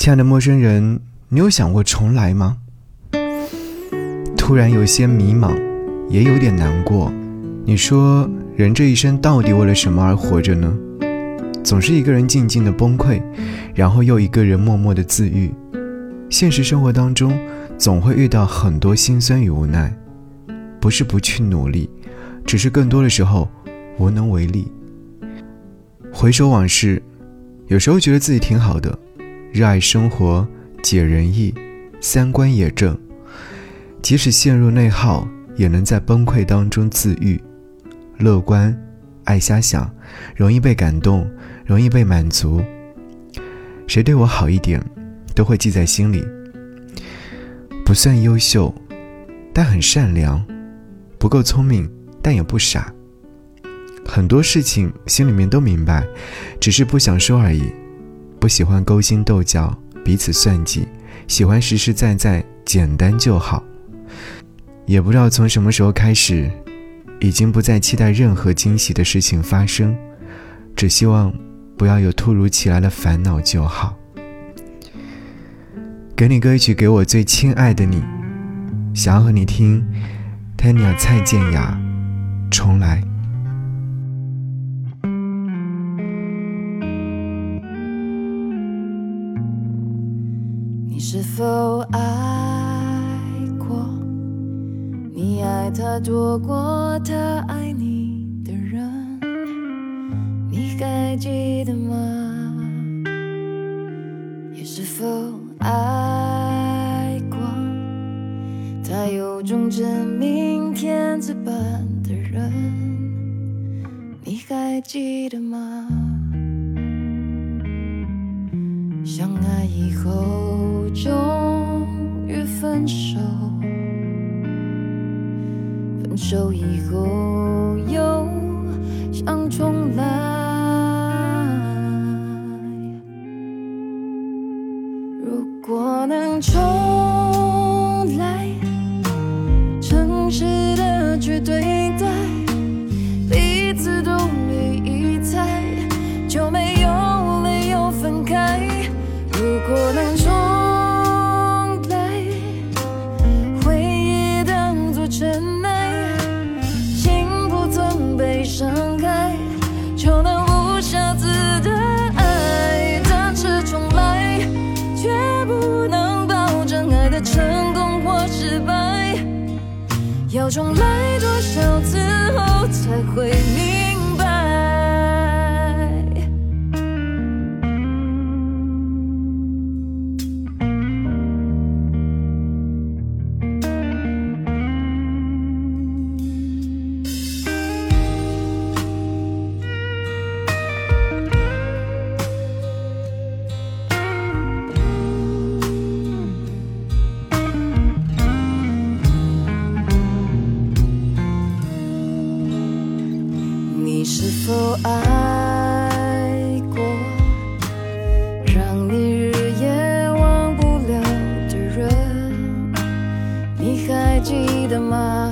亲爱的陌生人，你有想过重来吗？突然有些迷茫，也有点难过。你说，人这一生到底为了什么而活着呢？总是一个人静静的崩溃，然后又一个人默默的自愈。现实生活当中，总会遇到很多心酸与无奈，不是不去努力，只是更多的时候无能为力。回首往事，有时候觉得自己挺好的。热爱生活，解人意，三观也正。即使陷入内耗，也能在崩溃当中自愈。乐观，爱瞎想，容易被感动，容易被满足。谁对我好一点，都会记在心里。不算优秀，但很善良；不够聪明，但也不傻。很多事情心里面都明白，只是不想说而已。不喜欢勾心斗角、彼此算计，喜欢实实在在、简单就好。也不知道从什么时候开始，已经不再期待任何惊喜的事情发生，只希望不要有突如其来的烦恼就好。给你歌曲，给我最亲爱的你，想要和你听，Tanya 蔡健雅，重来。你是否爱过？你爱他多过他爱你的人，你还记得吗？你是否爱过？他有种真命天子般的人，你还记得吗？相爱以后。终于分手，分手以后又想重来。如果能重来，诚实的去对要重来多少次后才会明？你是否爱过让你日夜忘不了的人，你还记得吗？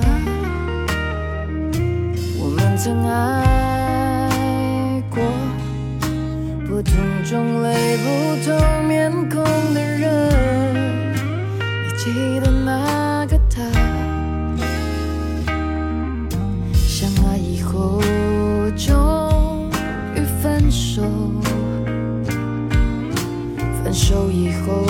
我们曾爱过不同种类、不同面手，分手以后